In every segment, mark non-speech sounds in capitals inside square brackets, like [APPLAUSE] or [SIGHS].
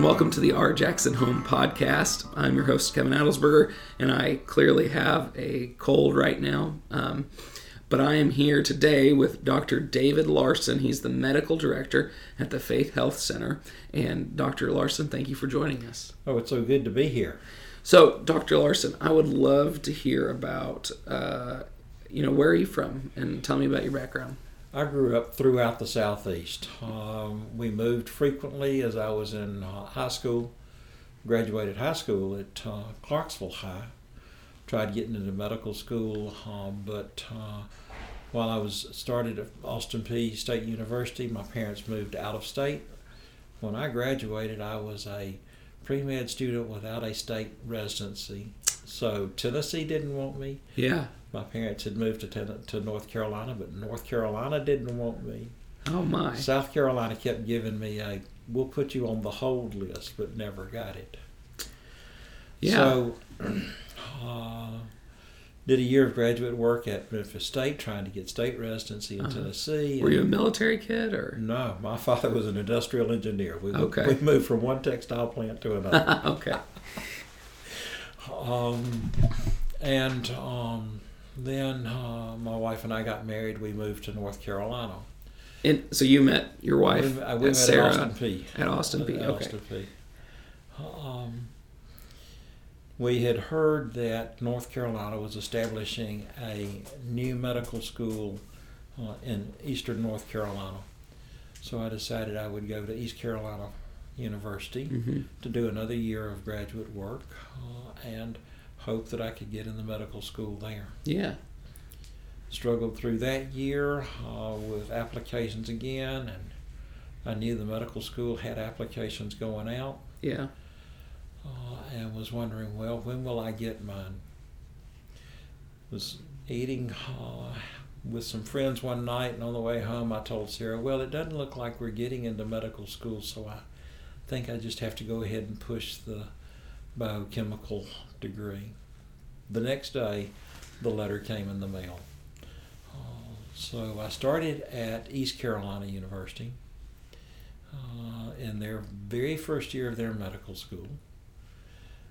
and welcome to the Our Jackson Home Podcast. I'm your host, Kevin Adelsberger, and I clearly have a cold right now. Um, but I am here today with Dr. David Larson. He's the medical director at the Faith Health Center. And Dr. Larson, thank you for joining us. Oh, it's so good to be here. So, Dr. Larson, I would love to hear about, uh, you know, where are you from? And tell me about your background. I grew up throughout the Southeast. Um, we moved frequently as I was in uh, high school. Graduated high school at uh, Clarksville High. Tried getting into medical school, um, but uh, while I was started at Austin Peay State University, my parents moved out of state. When I graduated, I was a pre med student without a state residency. So Tennessee didn't want me. Yeah. My parents had moved to ten- to North Carolina, but North Carolina didn't want me. Oh, my. South Carolina kept giving me a "We'll put you on the hold list," but never got it. Yeah. So, [CLEARS THROAT] uh, did a year of graduate work at Memphis State, trying to get state residency in Uh-huh. Tennessee. Were you a military kid or? No, my [LAUGHS] father was an industrial engineer. We, Okay. we moved from one textile plant to another. [LAUGHS] okay. Um, and um, then uh, my wife and I got married. We moved to North Carolina. And so you met your wife, we, uh, at we met Sarah, at Austin Peay at Austin Peay At Okay. Austin Peay Um, we had heard that North Carolina was establishing a new medical school uh, in eastern North Carolina. So I decided I would go to East Carolina University hmm to do another year of graduate work uh, and hope that I could get in the medical school there. Yeah. Struggled through that year uh, with applications again, and I knew the medical school had applications going out, Yeah. uh, and was wondering, well, when will I get mine? Was eating uh, with some friends one night, and on the way home, I told Sarah, well, it doesn't look like we're getting into medical school, so I think I just have to go ahead and push the biochemical degree. The next day, the letter came in the mail. Uh, so I started at East Carolina University uh, in their very first year of their medical school.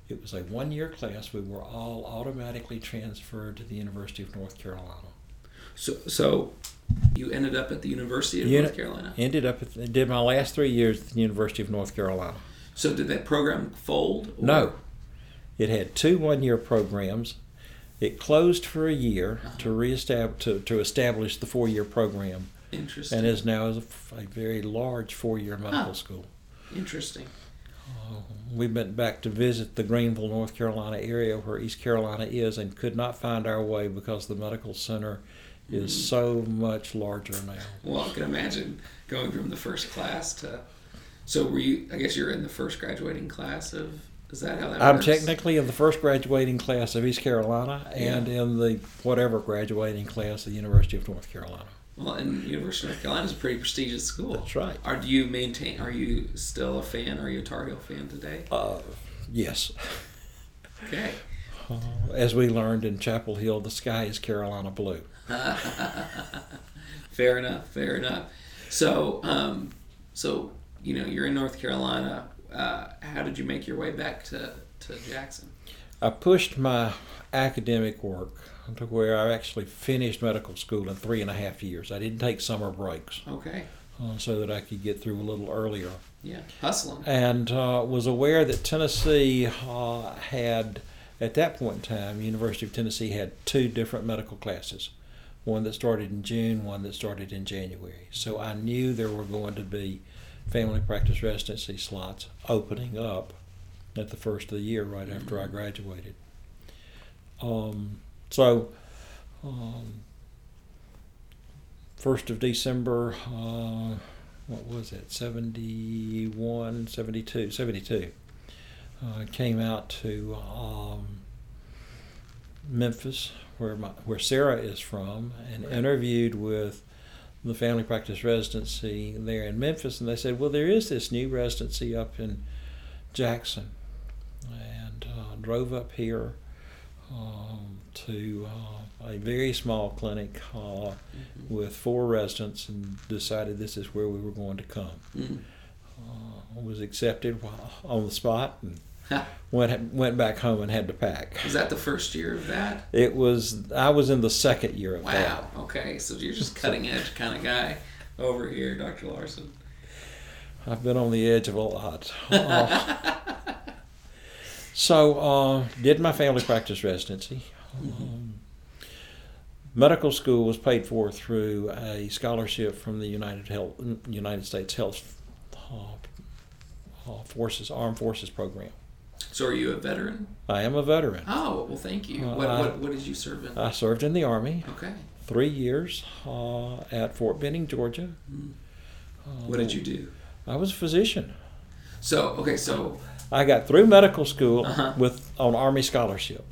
It was a one year class. We were all automatically transferred to the University of North Carolina. So, so you ended up at the University of Uni- North Carolina. Ended up at, did my last three years at the University of North Carolina. So did that program fold? or- No. It had two one year programs. It closed for a year to reestablish to, to establish the four year program Interesting. and is now a, a very large four year medical Huh. school. Interesting. Uh, we went back to visit the Greenville, North Carolina area where East Carolina is and could not find our way because the medical center is Mhm. so much larger now. Well, I can imagine going from the first class to. So were you? I guess you're in the first graduating class of. Is that how that I'm works? technically in the first graduating class of East Carolina and in the whatever graduating class of the University of North Carolina. Well, and University of North Carolina is a pretty prestigious school. That's right. Are do you maintain? Are you still a fan? Are you a Tar Heel fan today? Uh, yes. Okay. Uh, as we learned in Chapel Hill, the sky is Carolina blue. [LAUGHS] fair enough. Fair enough. So, um, so you know, you're in North Carolina. Uh, how did you make your way back to to Jackson? I pushed my academic work to where I actually finished medical school in three and a half years. I didn't take summer breaks Okay. uh, so that I could get through a little earlier. Yeah, hustling. And uh, was aware that Tennessee uh, had, at that point in time, University of Tennessee had two different medical classes. One that started in June, one that started in January. So I knew there were going to be family practice residency slots opening up at the first of the year right after I graduated. Um, so, um, first of December, uh, what was it, 71, 72, 72, uh, came out to um, Memphis, where my, where Sarah is from, and interviewed with the family practice residency there in Memphis, and they said, "Well, there is this new residency up in Jackson," and uh, drove up here um, to uh, a very small clinic uh, Mhm. with four residents, and decided this is where we were going to come. Mm. uh, was accepted on the spot and [LAUGHS] went went back home and had to pack. Was that the first year of that? It was. I was in the second year of Wow. that. Wow. Okay, so you're just cutting edge kind of guy over here, Dr. Larson. I've been on the edge of a lot. Uh, [LAUGHS] [LAUGHS] so, uh, did my family practice residency. Um, medical school was paid for through a scholarship from the United Health, United States Health uh, uh, Forces Armed Forces program. So are you a veteran? I am a veteran. Oh, well, thank you. Uh, what, I- what, what did you serve in? I served in the Army Okay. three years uh, at Fort Benning, Georgia. Mm. What did you do? I was a physician. So, okay, so, I got through medical school Uh-huh. with on Army scholarship.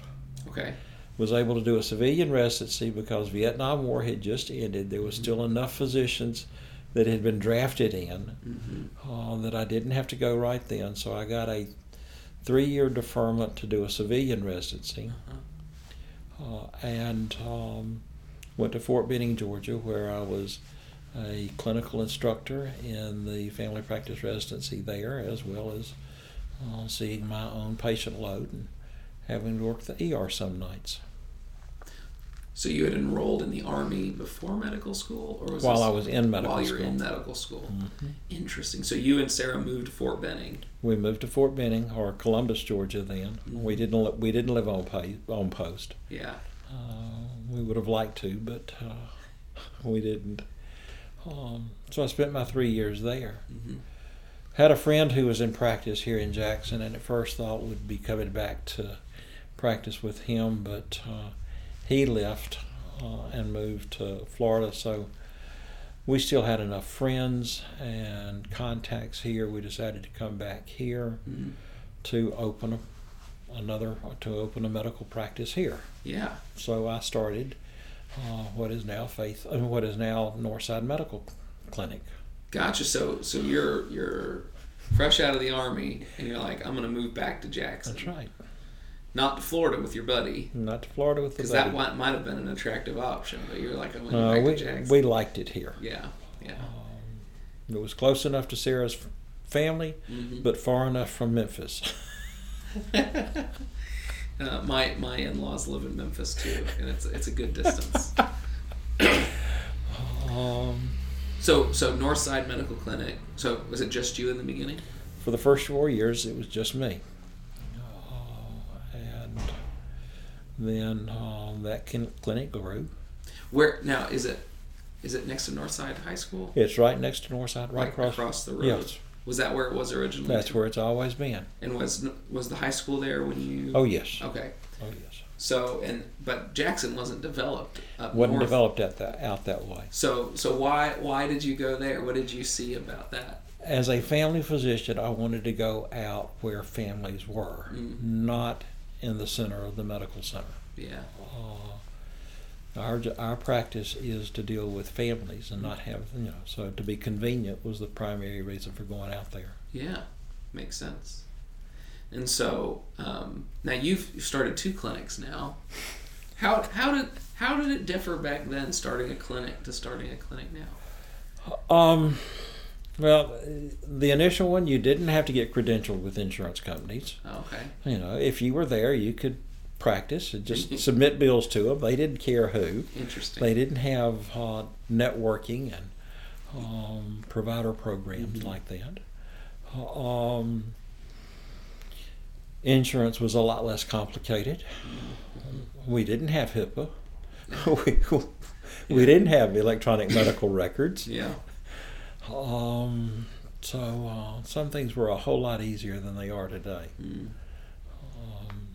okay. Was able to do a civilian residency because Vietnam War had just ended. There was Mm-hmm. still enough physicians that had been drafted in hmm uh, that I didn't have to go right then. So I got a three-year deferment to do a civilian residency, uh, and um, went to Fort Benning, Georgia, where I was a clinical instructor in the family practice residency there, as well as uh, seeing my own patient load and having to work the ER some nights. So you had enrolled in the Army before medical school? or was While I was in medical school. While you were in medical school. Mhm. Interesting. So you and Sarah moved to Fort Benning. We moved to Fort Benning or Columbus, Georgia. Then we didn't li- we didn't live on pay, on post. Yeah. Uh, we would have liked to, but uh, [LAUGHS] we didn't. Um, so I spent my three years there. hmm Had a friend who was in practice here in Jackson, and at first thought would be coming back to practice with him, but uh, he left uh, and moved to Florida. So we still had enough friends and contacts here. We decided to come back here hmm to open a, another to open a medical practice here. Yeah. So I started uh, what is now Faith, uh, what is now Northside Medical Clinic. Gotcha. So so you're you're fresh out of the army, and you're like, I'm gonna move back to Jackson, That's right. Not to Florida with your buddy, Not to Florida with the because that might, might have been an attractive option. But you're like, I'm gonna Uh, back we, to we liked it here. yeah. Yeah. Um, it was close enough to Sarah's f- family, Mhm. but far enough from Memphis. [LAUGHS] [LAUGHS] uh, my my in-laws live in Memphis too, and it's it's a good distance. [LAUGHS] um, so so Northside Medical Clinic. So was it just you in the beginning? for the first four years, it was just me. Uh, and then uh, that kin- clinic grew. Where now is it? Is it next to Northside High School? It's right next to Northside, right, across. the road. Yes, Was that where it was originally? that's where it's always been. And was was the high school there when you? Oh yes, Okay. oh yes. So and but Jackson wasn't developed up wasn't north. developed at that out that way. So so why why did you go there? What did you see about that? As a family physician, I wanted to go out where families were, Mm. not in the center of the medical center. Yeah. Uh, our our practice is to deal with families and not have you know. So to be convenient was the primary reason for going out there. Yeah. Makes sense. And so um, now you've started two clinics now. How how did how did it differ back then starting a clinic to starting a clinic now? Um, well, the initial one you didn't have to get credentialed with insurance companies. Okay. You know, if you were there, you could practice and just [LAUGHS] submit bills to them. They didn't care who. Interesting. They didn't have uh, networking and um, provider programs Mhm. like that. Um, insurance was a lot less complicated. We didn't have HIPAA. [LAUGHS] we, we didn't have electronic medical records. Yeah. Um, so uh, some things were a whole lot easier than they are today. Mm. Um,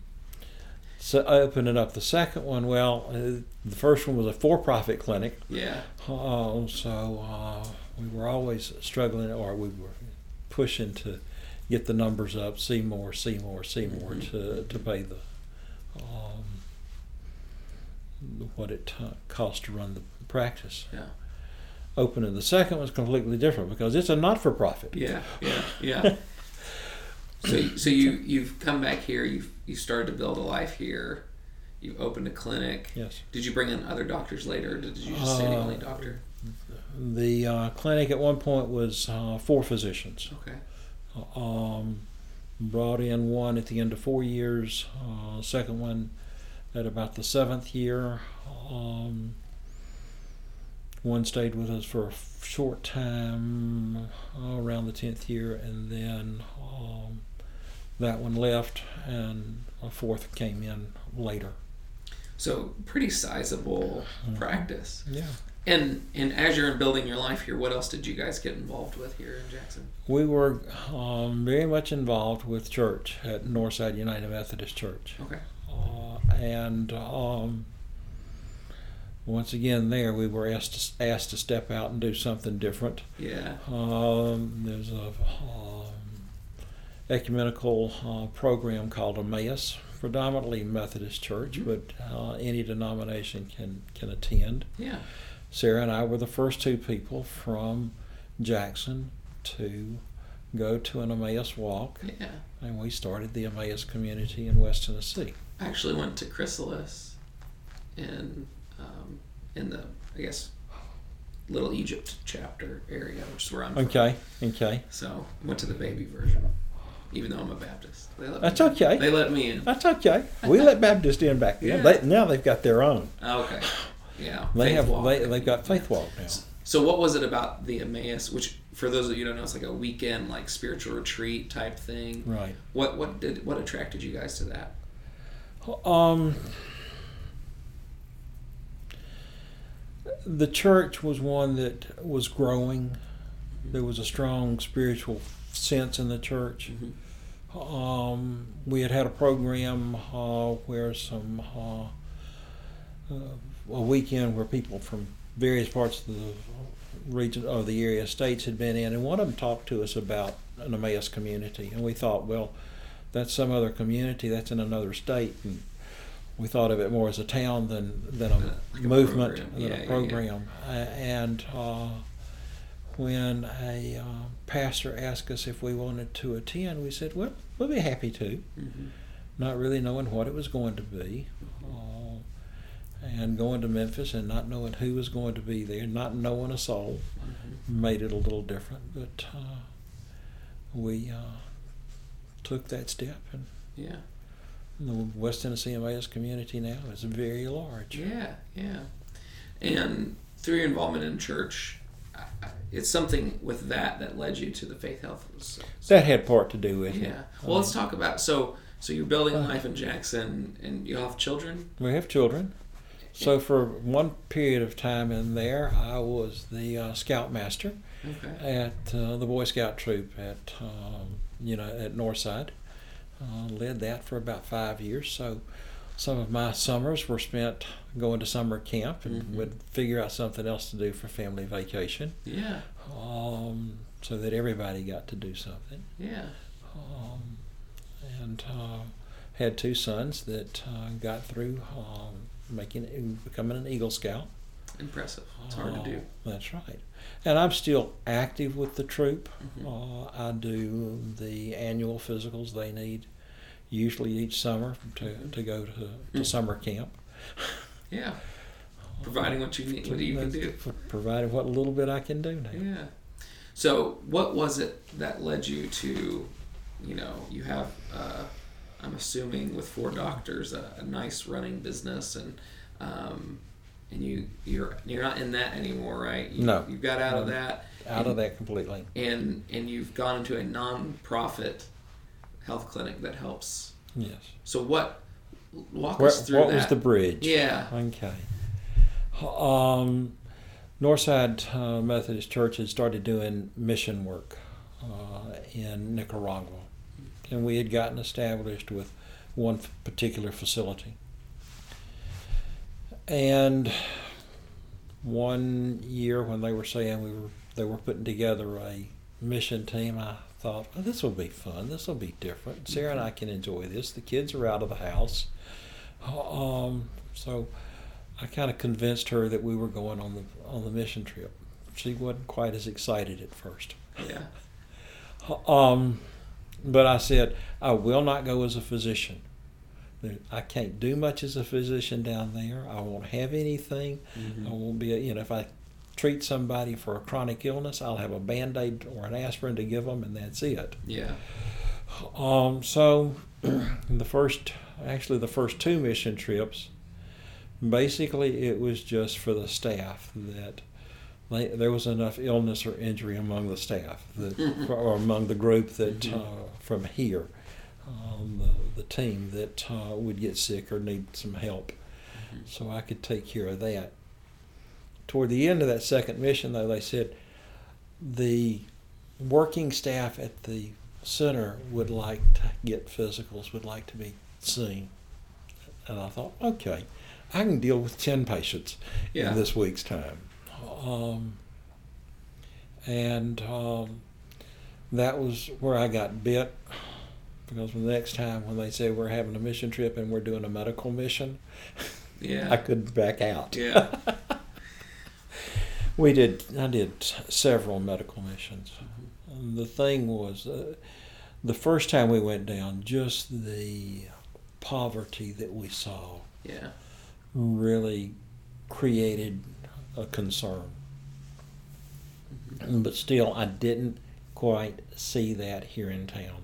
so I opening up the second one, well, uh, the first one was a for-profit clinic. Yeah. Uh, so uh, we were always struggling, or we were pushing to get the numbers up, see more, see more, see more Mhm. to, to pay the um, what it t- cost to run the practice. Yeah. Opening the second was completely different because it's a not-for-profit. Yeah. Yeah. Yeah. [LAUGHS] so so you you've come back here. You've you started to build a life here. You've opened a clinic. Yes. Did you bring in other doctors later? Or did you just stay the Uh, only doctor? The uh, clinic at one point was uh, four physicians. Okay. Um, brought in one at the end of four years, uh, second one at about the seventh year. Um, one stayed with us for a short time, around the tenth year, and then um, that one left, and a fourth came in later. So pretty sizable Mhm. practice. Yeah. And and as you're building your life here, what else did you guys get involved with here in Jackson? We were um, very much involved with church at Northside United Methodist Church. Okay. Uh, and um, once again, there we were asked to, asked to step out and do something different. Yeah. Um, there's a um, ecumenical uh, program called Emmaus, predominantly Methodist Church, Mhm. but uh, any denomination can can attend. Yeah. Sarah and I were the first two people from Jackson to go to an Emmaus walk, Yeah. and we started the Emmaus community in West Tennessee. I actually went to Chrysalis in um, in the I guess Little Egypt chapter area, which is where I'm from. Okay, okay. So went to the baby version, even though I'm a Baptist. They let That's okay. They let me in. That's okay. We let Baptists in back then. Yeah. They, now they've got their own. Oh, okay. Yeah. They Faith have walk. they, they've got Faith Walk now. So what was it about the Emmaus, which for those of you who don't know, it's like a weekend like spiritual retreat type thing. Right. What what did what attracted you guys to that? Um, the church was one that was growing. There was a strong spiritual sense in the church. Mhm. Um, we had had a program uh, where some uh, uh, a weekend where people from various parts of the region of the area states had been in, and one of them talked to us about an Emmaus community, and we thought, well, that's some other community that's in another state, and we thought of it more as a town than than a Uh, like movement program. than Yeah, a yeah, yeah. program. And uh, when a uh, pastor asked us if we wanted to attend, we said, "Well, we'll be happy to." Mm-hmm. Not really knowing what it was going to be, uh, and going to Memphis and not knowing who was going to be there, not knowing a soul, Mm-hmm. made it a little different. But uh, we uh, took that step, and Yeah. The West Tennessee Emmaus community now is very large. Yeah, yeah. And through your involvement in church, it's something with that that led you to the faith health. So, That had part to do with it. yeah. Well, let's Um, talk about so so you're building Uh. life in Jackson, and you have children. We have children. So for one period of time in there, I was the uh, scoutmaster Okay. at uh, the Boy Scout troop at um, you know at Northside. Uh, led that for about five years. So some of my summers were spent going to summer camp and Mhm. would figure out something else to do for family vacation, Yeah. um, so that everybody got to do something. Yeah. Um, and uh, had two sons that uh, got through um, making becoming an Eagle Scout. Impressive. It's hard to do. That's right. And I'm still active with the troop. Mhm. Uh, I do the annual physicals they need, usually each summer to, to go to, to Mm. summer camp. Yeah. Providing what you need, what you can do. Provided what little bit I can do now. Yeah. So, what was it that led you to, you know, you have, uh, I'm assuming with four doctors, a, a nice running business, and um, and you you're you're not in that anymore, right? You, No. You got out of that, Out of that completely. and and you've gone into a non-profit health clinic that helps. Yes. So, what? Walk Where, us through what that. was the bridge? Yeah. Okay. Um, Northside uh, Methodist Church had started doing mission work uh, in Nicaragua, and we had gotten established with one particular facility. And one year, when they were saying we were they were putting together a mission team, I thought, oh, this will be fun. This will be different. Sarah and I can enjoy this. The kids are out of the house. Um, so I kind of convinced her that we were going on the on the mission trip. She wasn't quite as excited at first. Yeah. [LAUGHS] Um, but I said I will not go as a physician. I can't do much as a physician down there. I won't have anything. Mhm. I won't be. A, you know, if I treat somebody for a chronic illness, I'll have a band aid or an aspirin to give them, and that's it. Yeah. Um, so [CLEARS THROAT] the first, actually, the first two mission trips, basically it was just for the staff that they, there was enough illness or injury among the staff that, or among the group that Mhm. uh, from here, um, the, the team that uh, would get sick or need some help. Mhm. So I could take care of that. Toward the end of that second mission, though, they said the working staff at the center would like to get physicals, would like to be seen. And I thought, okay, I can deal with 10 patients Yeah. in this week's time. Um, and um, that was where I got bit because the next time when they say we're having a mission trip and we're doing a medical mission, Yeah. I couldn't back out. Yeah. [LAUGHS] We did. I did several medical missions. Mm-hmm. And the thing was, uh, the first time we went down, just the poverty that we saw Yeah. really created a concern. Mhm. But still, I didn't quite see that here in town.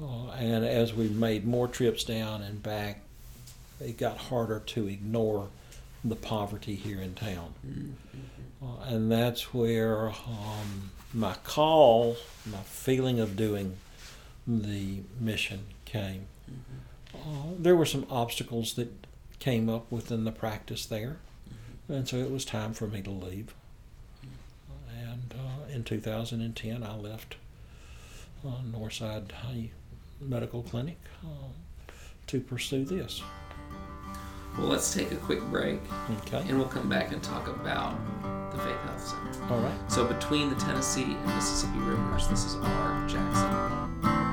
Uh, and as we made more trips down and back, it got harder to ignore the poverty here in town. Mhm. Uh, and that's where um, my call, my feeling of doing the mission came. Mhm. Uh, there were some obstacles that came up within the practice there, Mhm. and so it was time for me to leave. And uh, in 2010, I left uh, Northside High Medical Clinic uh, to pursue this. Well, let's take a quick break Okay. and we'll come back and talk about the Faith Health Center. All right. So, between the Tennessee and Mississippi rivers, this is Our Jackson.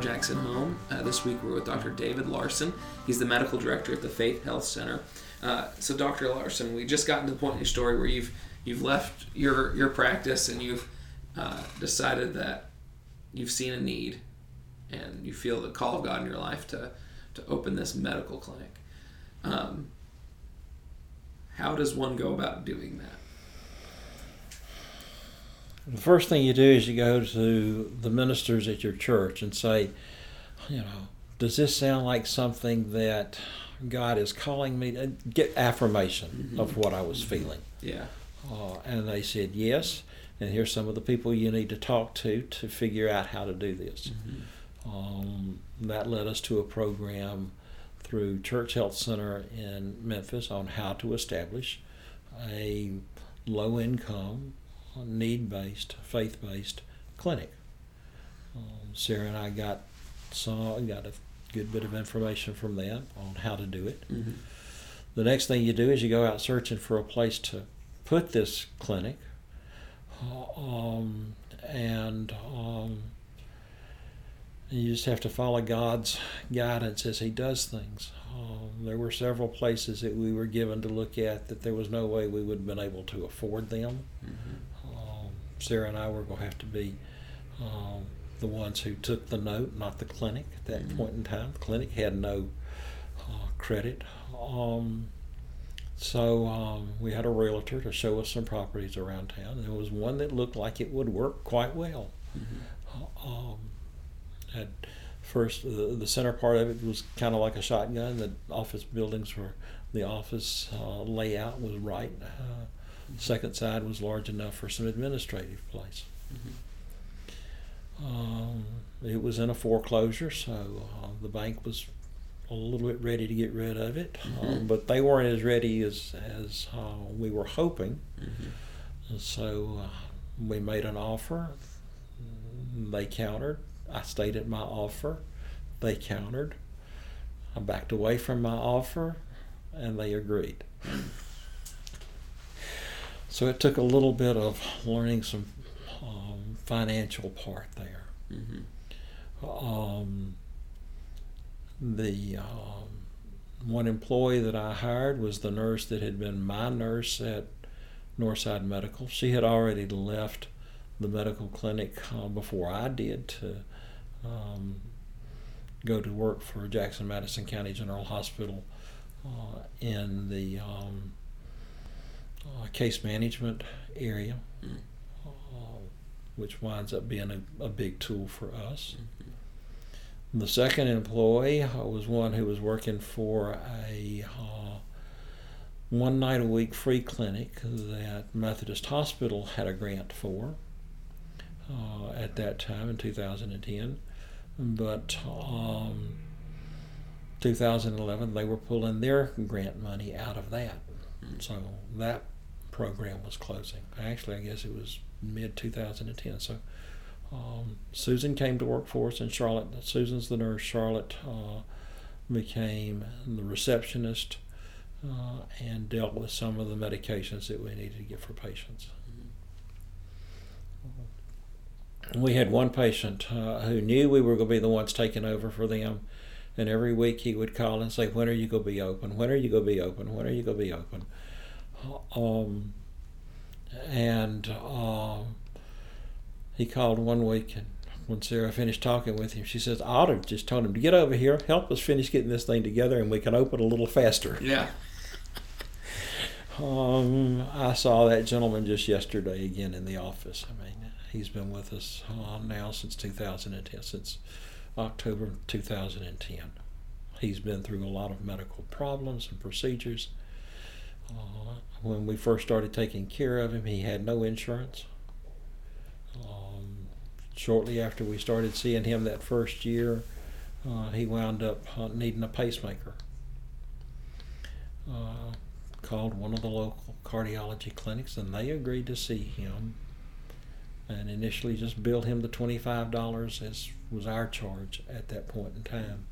Jackson home. Uh, this week we're with Dr. David Larson. He's the medical director at the Faith Health Center. Uh, so, Dr. Larson, we just gotten to the point in your story where you've you've left your your practice and you've uh, decided that you've seen a need and you feel the call of God in your life to to open this medical clinic. Um, how does one go about doing that? The first thing you do is you go to the ministers at your church and say, you know, does this sound like something that God is calling me to get affirmation of what I was feeling? Yeah. Uh, and they said yes. And here's some of the people you need to talk to to figure out how to do this. Um, that led us to a program through Church Health Center in Memphis on how to establish a low income, need based, faith based clinic. Um, Sarah and I got some, got a good bit of information from them on how to do it. Mhm. The next thing you do is you go out searching for a place to put this clinic. Um, and um, you just have to follow God's guidance as He does things. Um, there were several places that we were given to look at that there was no way we would have been able to afford them. Mhm. Um, Sarah and I were going to have to be um, the ones who took the note, not the clinic at that Mhm. point in time. The clinic had no uh, credit. Um, so um, we had a realtor to show us some properties around town. There was one that looked like it would work quite well. Mhm. Um, had first the, the center part of it was kind of like a shotgun. The office buildings were the office uh, layout was right. Uh, second side was large enough for some administrative place. Mhm. Um, it was in a foreclosure, so uh, the bank was a little bit ready to get rid of it, Mhm. um, but they weren't as ready as as uh, we were hoping. Mhm. And so uh, we made an offer. They countered. I stayed at my offer. They countered. I backed away from my offer, and they agreed. So it took a little bit of learning some um, financial part there. Mhm. Um, the um, one employee that I hired was the nurse that had been my nurse at Northside Medical. She had already left the medical clinic uh, before I did to um, go to work for Jackson Madison County General Hospital uh, in the um, uh, case management area, Mm. uh, which winds up being a, a big tool for us. The second employee uh, was one who was working for a uh, one night a week free clinic that Methodist Hospital had a grant for uh, at that time in 2010. But um, 2011, they were pulling their grant money out of that. So that program was closing. Actually, I guess it was mid 2010. So um, Susan came to work for us in Charlotte. Susan's the nurse. Charlotte uh, became the receptionist uh, and dealt with some of the medications that we needed to get for patients. We had one patient uh, who knew we were going to be the ones taking over for them, and every week he would call and say, "When are you going to be open? When are you going to be open? When are you going to be open?" Um, and uh, he called one week, and when Sarah finished talking with him, she says, "I ought to have just told him to get over here, help us finish getting this thing together, and we can open a little faster." Yeah. Um, I saw that gentleman just yesterday again in the office. I mean, he's been with us uh, now since 2010, since October 2010. He's been through a lot of medical problems and procedures. Uh, when we first started taking care of him, he had no insurance. Um, shortly after we started seeing him that first year, uh, he wound up uh, needing a pacemaker. Uh, called one of the local cardiology clinics, and they agreed to see him. And initially, just billed him the twenty-five dollars as was our charge at that point in time.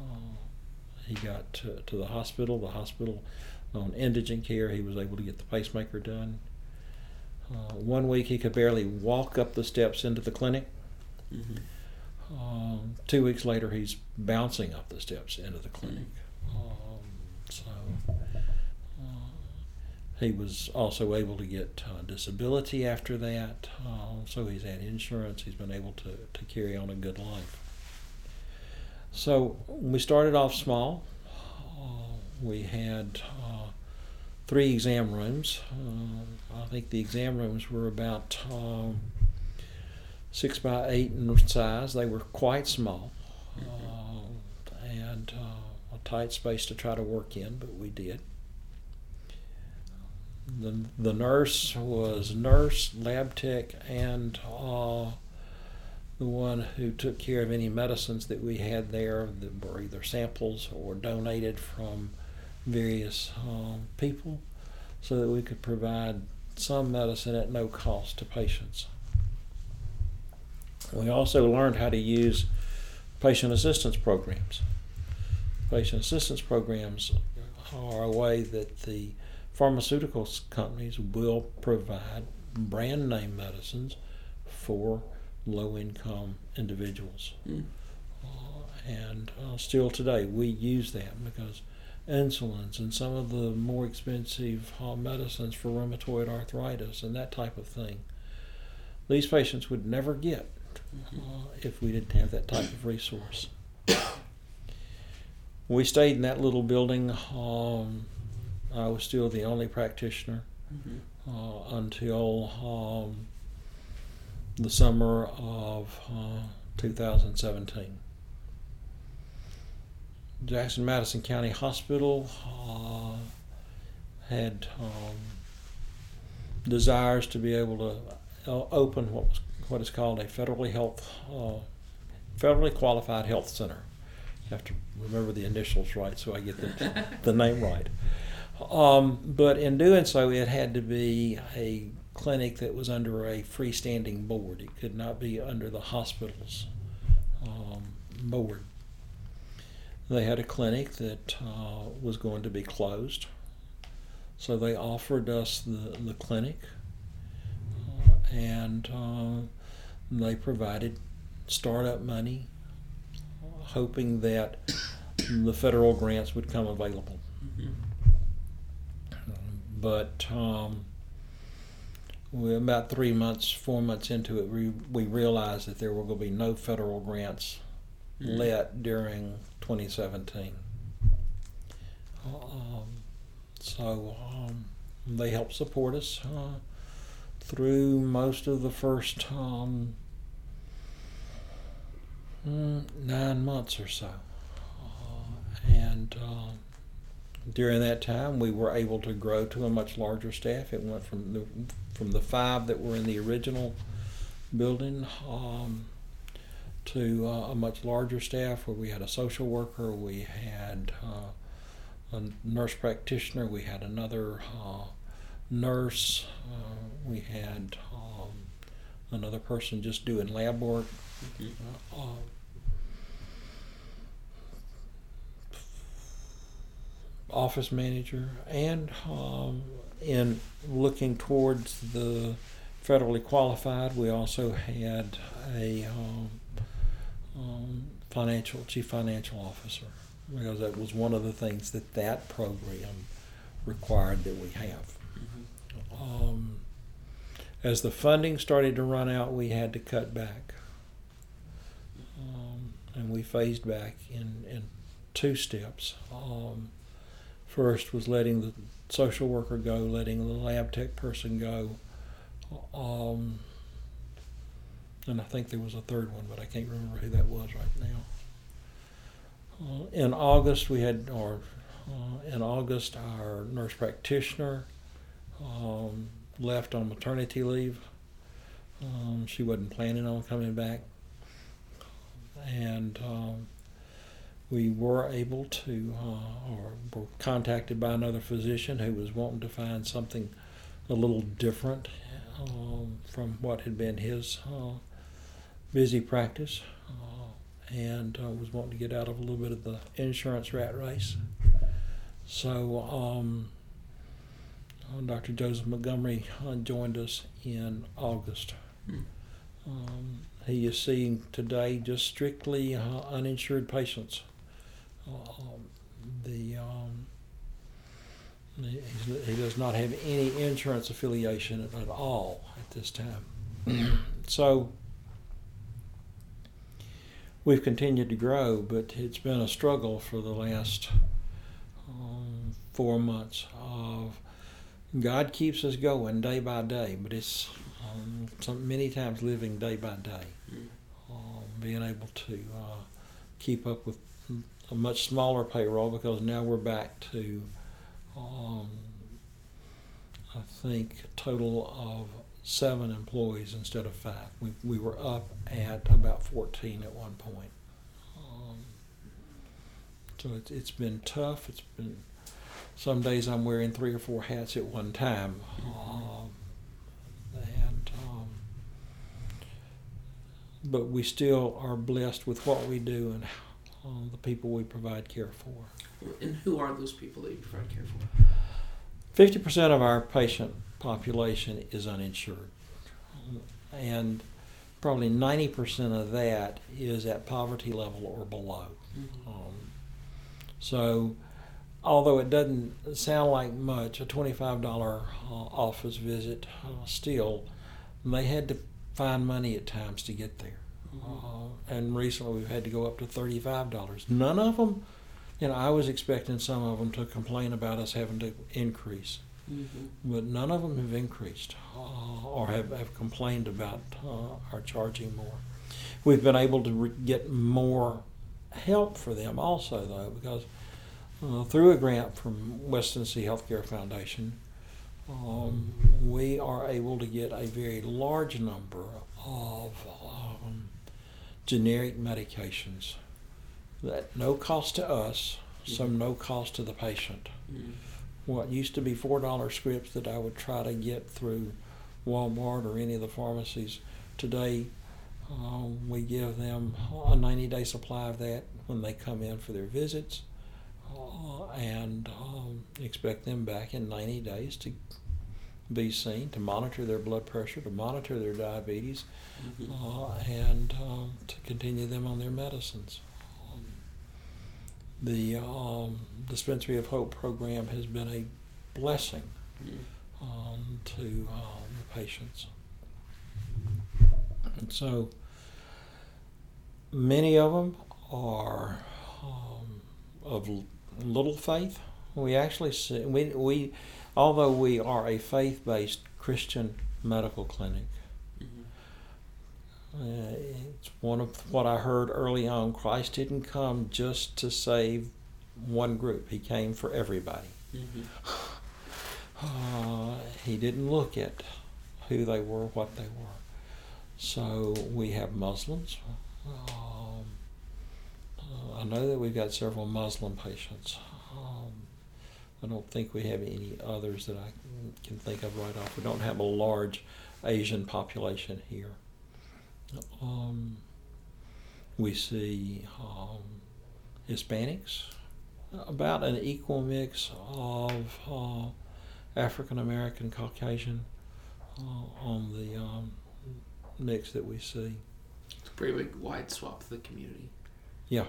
Uh, he got to, to the hospital. The hospital on indigent care, he was able to get the pacemaker done. Uh, one week, he could barely walk up the steps into the clinic. Mm-hmm. Um, two weeks later, he's bouncing up the steps into the clinic. Um, so uh, he was also able to get uh, disability after that. Uh, so he's had insurance. He's been able to, to carry on a good life. So we started off small. Uh, we had uh, three exam rooms. Uh, I think the exam rooms were about um, six by eight in size. They were quite small uh, and uh, a tight space to try to work in, but we did. The, the nurse was nurse, lab tech, and uh, the one who took care of any medicines that we had there that were either samples or donated from various um, people so that we could provide some medicine at no cost to patients. We also learned how to use patient assistance programs. Patient assistance programs are a way that the pharmaceutical companies will provide brand name medicines for low income individuals. Mm. Uh, and uh, still today, we use that because insulins and some of the more expensive uh, medicines for rheumatoid arthritis and that type of thing, these patients would never get uh, if we didn't have that type of resource. we stayed in that little building. Um, I was still the only practitioner Mm-hmm. uh, until um, the summer of uh, 2017. Jackson Madison County Hospital uh, had um, desires to be able to uh, open what was what is called a federally health uh, federally qualified health center. You have to remember the initials right so I get the, the name right. Um, but in doing so, it had to be a clinic that was under a freestanding board. It could not be under the hospital's um, board. They had a clinic that uh, was going to be closed, so they offered us the, the clinic, uh, and uh, they provided startup money, hoping that the federal grants would come available. Mm-hmm. But um, we about three months, four months into it, we, we realized that there were going to be no federal grants Mm. let during 2017. Um, so um, they helped support us uh, through most of the first um, mm, nine months or so. Uh, and uh, during that time, we were able to grow to a much larger staff. It went from the from the five that were in the original building um, to uh, a much larger staff where we had a social worker, we had uh, a nurse practitioner, we had another uh, nurse, uh, we had um, another person just doing lab work. Mhm. Uh, office manager, and um, in looking towards the federally qualified, we also had a um, um, financial chief financial officer because that was one of the things that that program required that we have. Um, as the funding started to run out, we had to cut back, um, and we phased back in in two steps. Um, first was letting the social worker go, letting the lab tech person go. And I think there was a third one, but I can't remember who that was right now. Uh, in August, we had, or uh, in August, our nurse practitioner um, left on maternity leave. Um, she wasn't planning on coming back, and um, we were able to, uh, or were contacted by another physician who was wanting to find something a little different um, from what had been his uh, busy practice, and uh, was wanting to get out of a little bit of the insurance rat race. So, um, uh, Dr. Joseph Montgomery uh, joined us in August. Um, he is seeing today just strictly uh, uninsured patients. Um, the um, he does not have any insurance affiliation at all at this time. [CLEARS THROAT] so we've continued to grow, but it's been a struggle for the last um, four months. Of God keeps us going day by day, but it's um, some, many times living day by day, Mm. um, being able to uh, keep up with a much smaller payroll because now we're back to, um, I think, a total of seven employees instead of five. We, we were up at about 14 at one point. Um, so it's, it's been tough. It's been some days I'm wearing three or four hats at one time. Um, and um, but we still are blessed with what we do and uh, the people we provide care for. And who are those people that you provide care for? Fifty percent of our patient population is uninsured, and probably ninety percent of that is at poverty level or below. Mm-hmm. Um, so, although it doesn't sound like much, a twenty-five dollar uh, office visit uh, still, they had to find money at times to get there. Uh, and recently we've had to go up to thirty-five dollars. None of them, you know, I was expecting some of them to complain about us having to increase, Mm-hmm. but none of them have increased uh, or have, have complained about uh, our charging more. We've been able to re- get more help for them also, though, because uh, through a grant from West Tennessee Healthcare Foundation, um, we are able to get a very large number of um, generic medications at no cost to us, some no cost to the patient. Mm-hmm. What used to be four dollar scripts that I would try to get through Walmart or any of the pharmacies today, um, we give them a ninety day supply of that when they come in for their visits, uh, and um, expect them back in ninety days to be seen, to monitor their blood pressure, to monitor their diabetes, Mhm. uh, and um, to continue them on their medicines. The um, Dispensary of Hope program has been a blessing um, to um, the patients. And so many of them are um, of little faith. We actually see, we, we, although we are a faith based Christian medical clinic. Uh, it's one of what I heard early on. Christ didn't come just to save one group, He came for everybody. Mhm. [SIGHS] Uh, he didn't look at who they were, what they were. So we have Muslims. Um, uh, I know that we've got several Muslim patients. Um, I don't think we have any others that I can think of right off. We don't have a large Asian population here. Um, we see um, Hispanics, about an equal mix of uh, African American, Caucasian uh, on the um, mix that we see. It's a pretty big wide swath of the community. Yeah.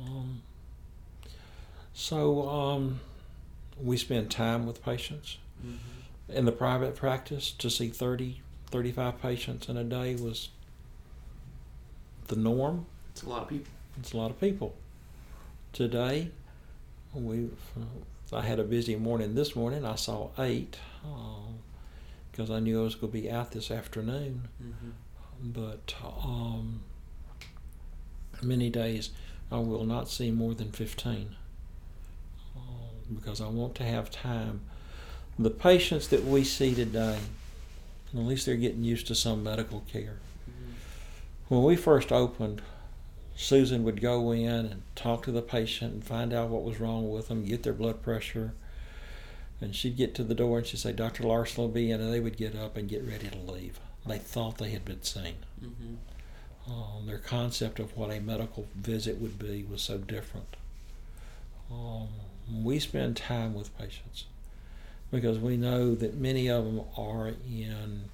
Um, so um, we spend time with patients. Mm-hmm. In the private practice, to see 30, 35 patients in a day was the norm. It's a lot of people. It's a lot of people. Today, we I had a busy morning this morning. I saw eight because I knew I was going to be out this afternoon. Mm-hmm. But um, many days I will not see more than 15 uh, because I want to have time. The patients that we see today, at least they're getting used to some medical care. Mm-hmm. When we first opened, Susan would go in and talk to the patient and find out what was wrong with them, get their blood pressure. And she'd get to the door and she'd say, Dr. Larson will be in, and they would get up and get ready to leave. They thought they had been seen. Mm-hmm. Um, their concept of what a medical visit would be was so different. Um, we spend time with patients because we know that many of them are in,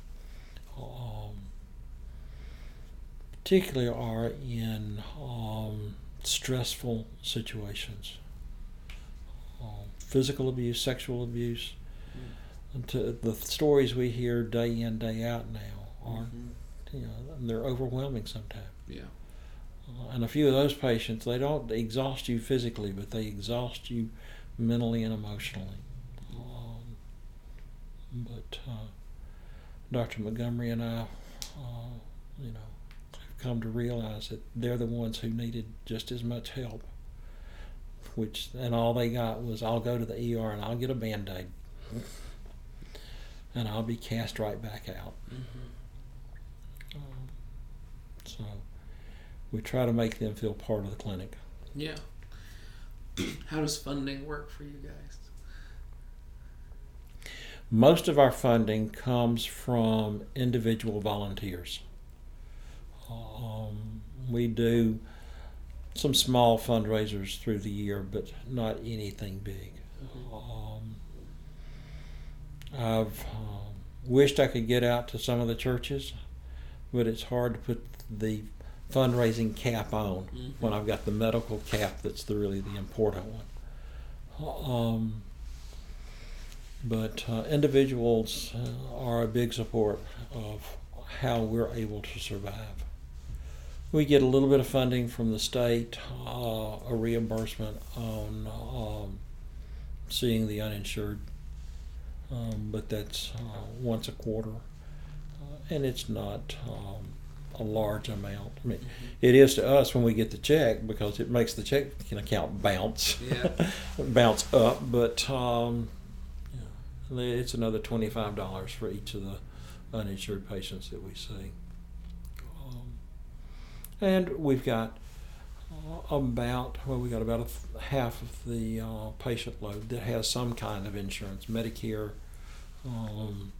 um, particularly are in um, stressful situations. Um, physical abuse, sexual abuse. And to the stories we hear day in, day out now are Mm-hmm. you know, they're overwhelming sometimes. Yeah. Uh, and a few of those patients, they don't exhaust you physically, but they exhaust you mentally and emotionally. But uh, Dr. Montgomery and I, uh, you know, have come to realize that they're the ones who needed just as much help. Which and all they got was, I'll go to the ER and I'll get a band aid, and I'll be cast right back out. Mm-hmm. Um, so we try to make them feel part of the clinic. Yeah. [CLEARS THROAT] How does funding work for you guys? Most of our funding comes from individual volunteers. Um, we do some small fundraisers through the year, but not anything big. Um, I've um, wished I could get out to some of the churches, but it's hard to put the fundraising cap on Mhm. when I've got the medical cap that's the really the important one. Um, but uh, individuals uh, are a big support of how we're able to survive. We get a little bit of funding from the state, uh, a reimbursement on um, seeing the uninsured, um, but that's uh, once a quarter, uh, and it's not um, a large amount. I mean, it is to us when we get the check because it makes the check account bounce, Yeah. [LAUGHS] bounce up. But um, it's another twenty-five dollars for each of the uninsured patients that we see. Um, and we've got uh, about well, we got about a th- half of the uh, patient load that has some kind of insurance, Medicare. Um,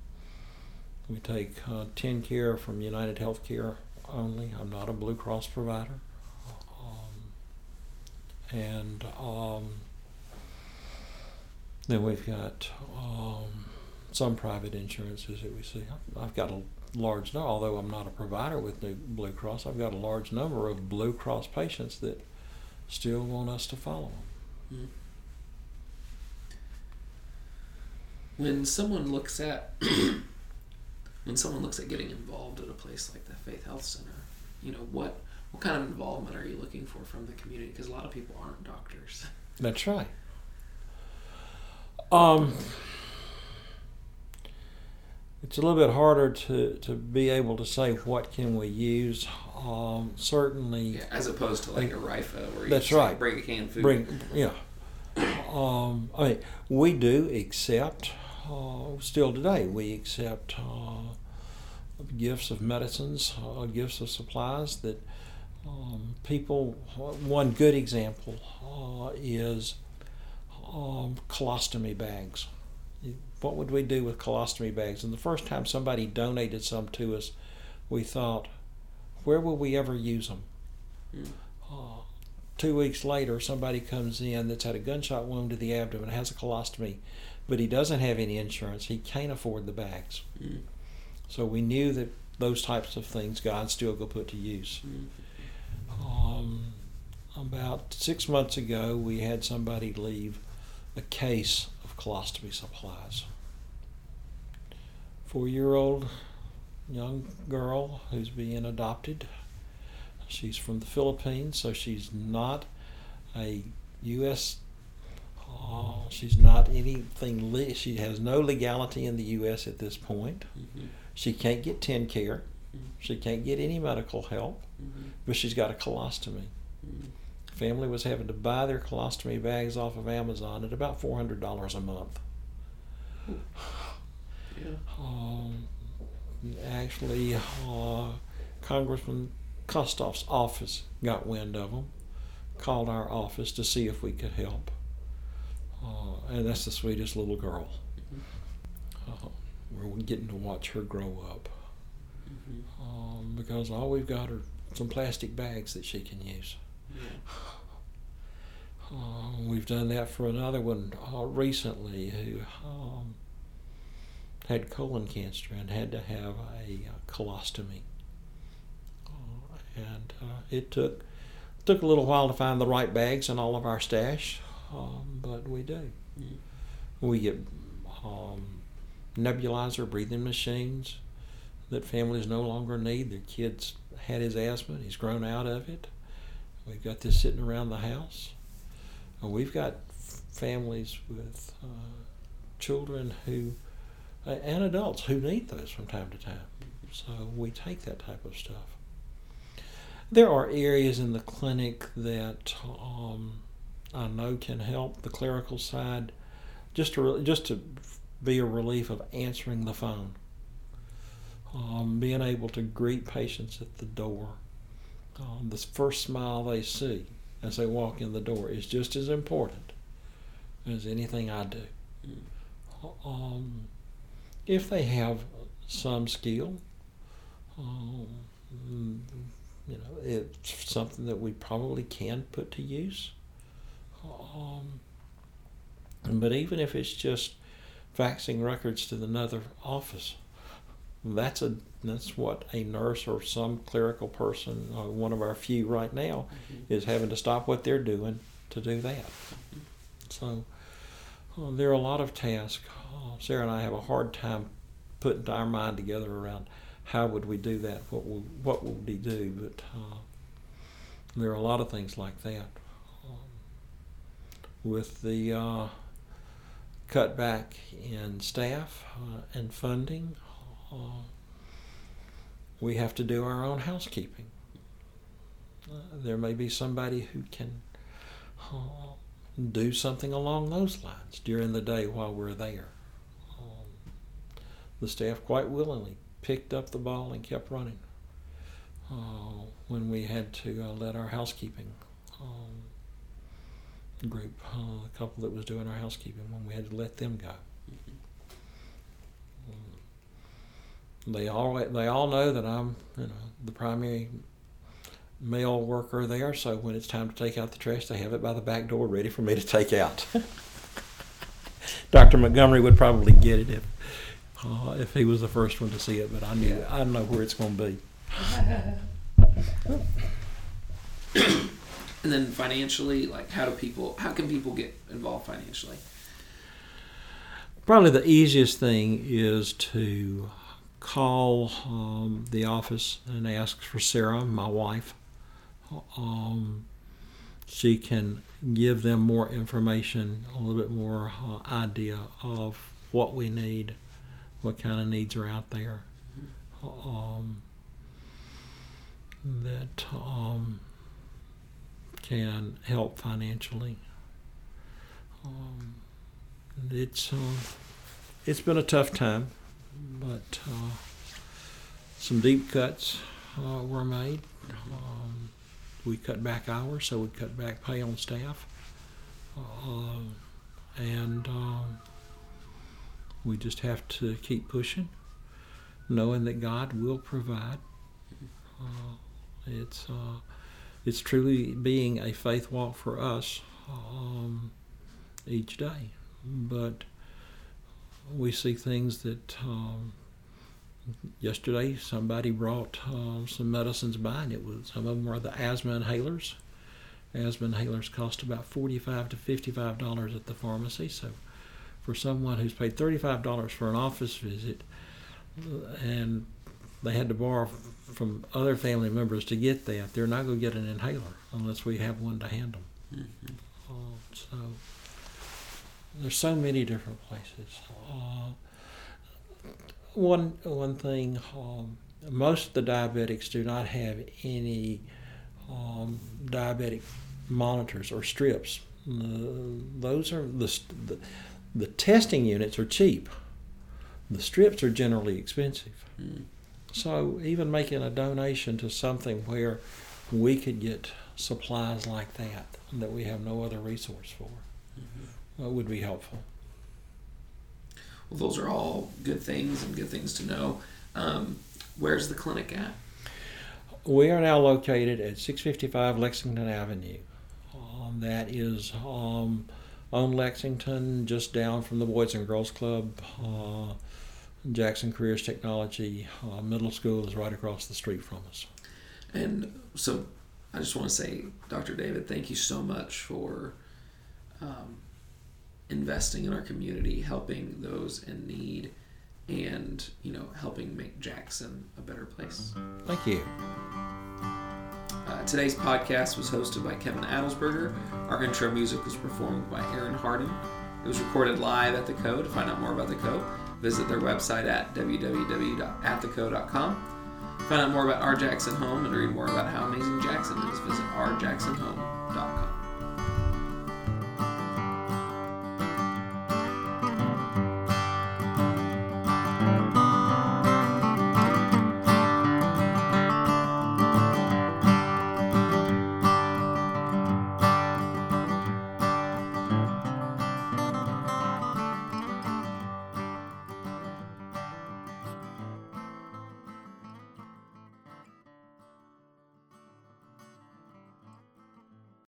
we take uh, TennCare from United Healthcare only. I'm not a Blue Cross provider. Um, and um, then we've got um, some private insurances that we see. I've got a large number, although I'm not a provider with New Blue Cross, I've got a large number of Blue Cross patients that still want us to follow them. Mm. When someone looks at [CLEARS THROAT] when someone looks at getting involved at a place like the Faith Health Center, you know what what kind of involvement are you looking for from the community? Because a lot of people aren't doctors. That's right. Um, it's a little bit harder to, to be able to say what can we use. Um, certainly, Yeah, as opposed to like a RIFA where you That's like, right. bring a can of food. bring yeah. Um, I mean, we do accept uh, still today. We accept uh, gifts of medicines, uh, gifts of supplies that um, people. One good example uh, is um, colostomy bags. What would we do with colostomy bags? And the first time somebody donated some to us, we thought, where will we ever use them? Mm. Uh, two weeks later, somebody comes in that's had a gunshot wound to the abdomen, has a colostomy, but he doesn't have any insurance. He can't afford the bags. Mm. So we knew that those types of things God still go put to use. Mm. Um, about six months ago, we had somebody leave a case of colostomy supplies. Four year old young girl who's being adopted. She's from the Philippines, so she's not a U.S. Uh, she's not anything. Le- she has no legality in the U.S. at this point. Mhm. She can't get TennCare. Mhm. She can't get any medical help, Mhm. but she's got a colostomy. Family was having to buy their colostomy bags off of Amazon at about four hundred dollars a month. Yeah. Um, actually, uh, Congressman Kustoff's office got wind of them, called our office to see if we could help. Uh, and that's the sweetest little girl. Uh, we're getting to watch her grow up Mhm. um, because all we've got are some plastic bags that she can use. Uh, [SIGHS] we've done that for another one uh, recently who um, had colon cancer and had to have a uh, colostomy. Uh, and uh, it took took a little while to find the right bags in all of our stash, um, but we do. We get um, nebulizer breathing machines that families no longer need. Their kids had his asthma, he's grown out of it. We've got this sitting around the house. We've got families with uh, children who, uh, and adults who need those from time to time. So we take that type of stuff. There are areas in the clinic that um, I know can help the clerical side, just to re- just to be a relief of answering the phone, um, being able to greet patients at the door. Um, the first smile they see as they walk in the door is just as important as anything I do. Mm. Um, if they have some skill, um, you know, it's something that we probably can put to use. Um, but even if it's just faxing records to another office, that's a that's what a nurse or some clerical person, uh, one of our few right now, Mhm. is having to stop what they're doing to do that. So uh, there are a lot of tasks. Uh, Sarah and I have a hard time putting our mind together around how would we do that, what would, what would we do, but uh, there are a lot of things like that. Um, with the uh, cutback in staff uh, and funding, uh, we have to do our own housekeeping. Uh, there may be somebody who can uh, do something along those lines during the day while we're there. Um, the staff quite willingly picked up the ball and kept running uh, when we had to uh, let our housekeeping um, group, uh, the couple that was doing our housekeeping, when we had to let them go. They all they all know that I'm you know the primary male worker there, so when it's time to take out the trash, they have it by the back door ready for me to take out. [LAUGHS] Dr. Montgomery would probably get it if uh, if he was the first one to see it, but I knew I know where it's going to be. [LAUGHS] and then financially, like how do people? How can people get involved financially? Probably the easiest thing is to call um, the office and ask for Sarah, my wife. Um, she can give them more information, a little bit more uh, idea of what we need, what kind of needs are out there. Um, that um, can help financially. Um, it's uh, it's been a tough time, but uh, some deep cuts uh, were made. Um, we cut back hours, so we cut back pay on staff, uh, and um, we just have to keep pushing, knowing that God will provide. Uh, it's uh, it's truly being a faith walk for us um, each day, but we see things that. Um, yesterday somebody brought uh, some medicines by and it was some of them are the asthma inhalers asthma inhalers cost about 45 to 55 dollars at the pharmacy so for someone who's paid 35 dollars for an office visit uh, and they had to borrow from other family members to get that they're not going to get an inhaler unless we have one to hand them mm-hmm. uh, so there's so many different places uh, one one thing, um, most of the diabetics do not have any um, diabetic monitors or strips. Uh, those are the, the, the testing units are cheap. The strips are generally expensive. Mm. So even making a donation to something where we could get supplies like that that we have no other resource for. Uh, would be helpful. Well, those are all good things and good things to know. Um, where's the clinic at? We are now located at 655 Lexington Avenue. Um, that is um, on Lexington, just down from the Boys and Girls Club. Uh, Jackson Careers Technology uh, Middle School is right across the street from us. And so I just want to say, Dr. David, thank you so much for um, investing in our community, helping those in need, and you know helping make Jackson a better place. Thank you. Uh, today's podcast was hosted by Kevin Adelsberger. Our intro music was performed by Aaron Harden. It was recorded live at the Co. To find out more about the Co, visit their website at www.attheco.com. Find out more about our Jackson Home and read more about how amazing Jackson is. Visit ourjacksonhome.com.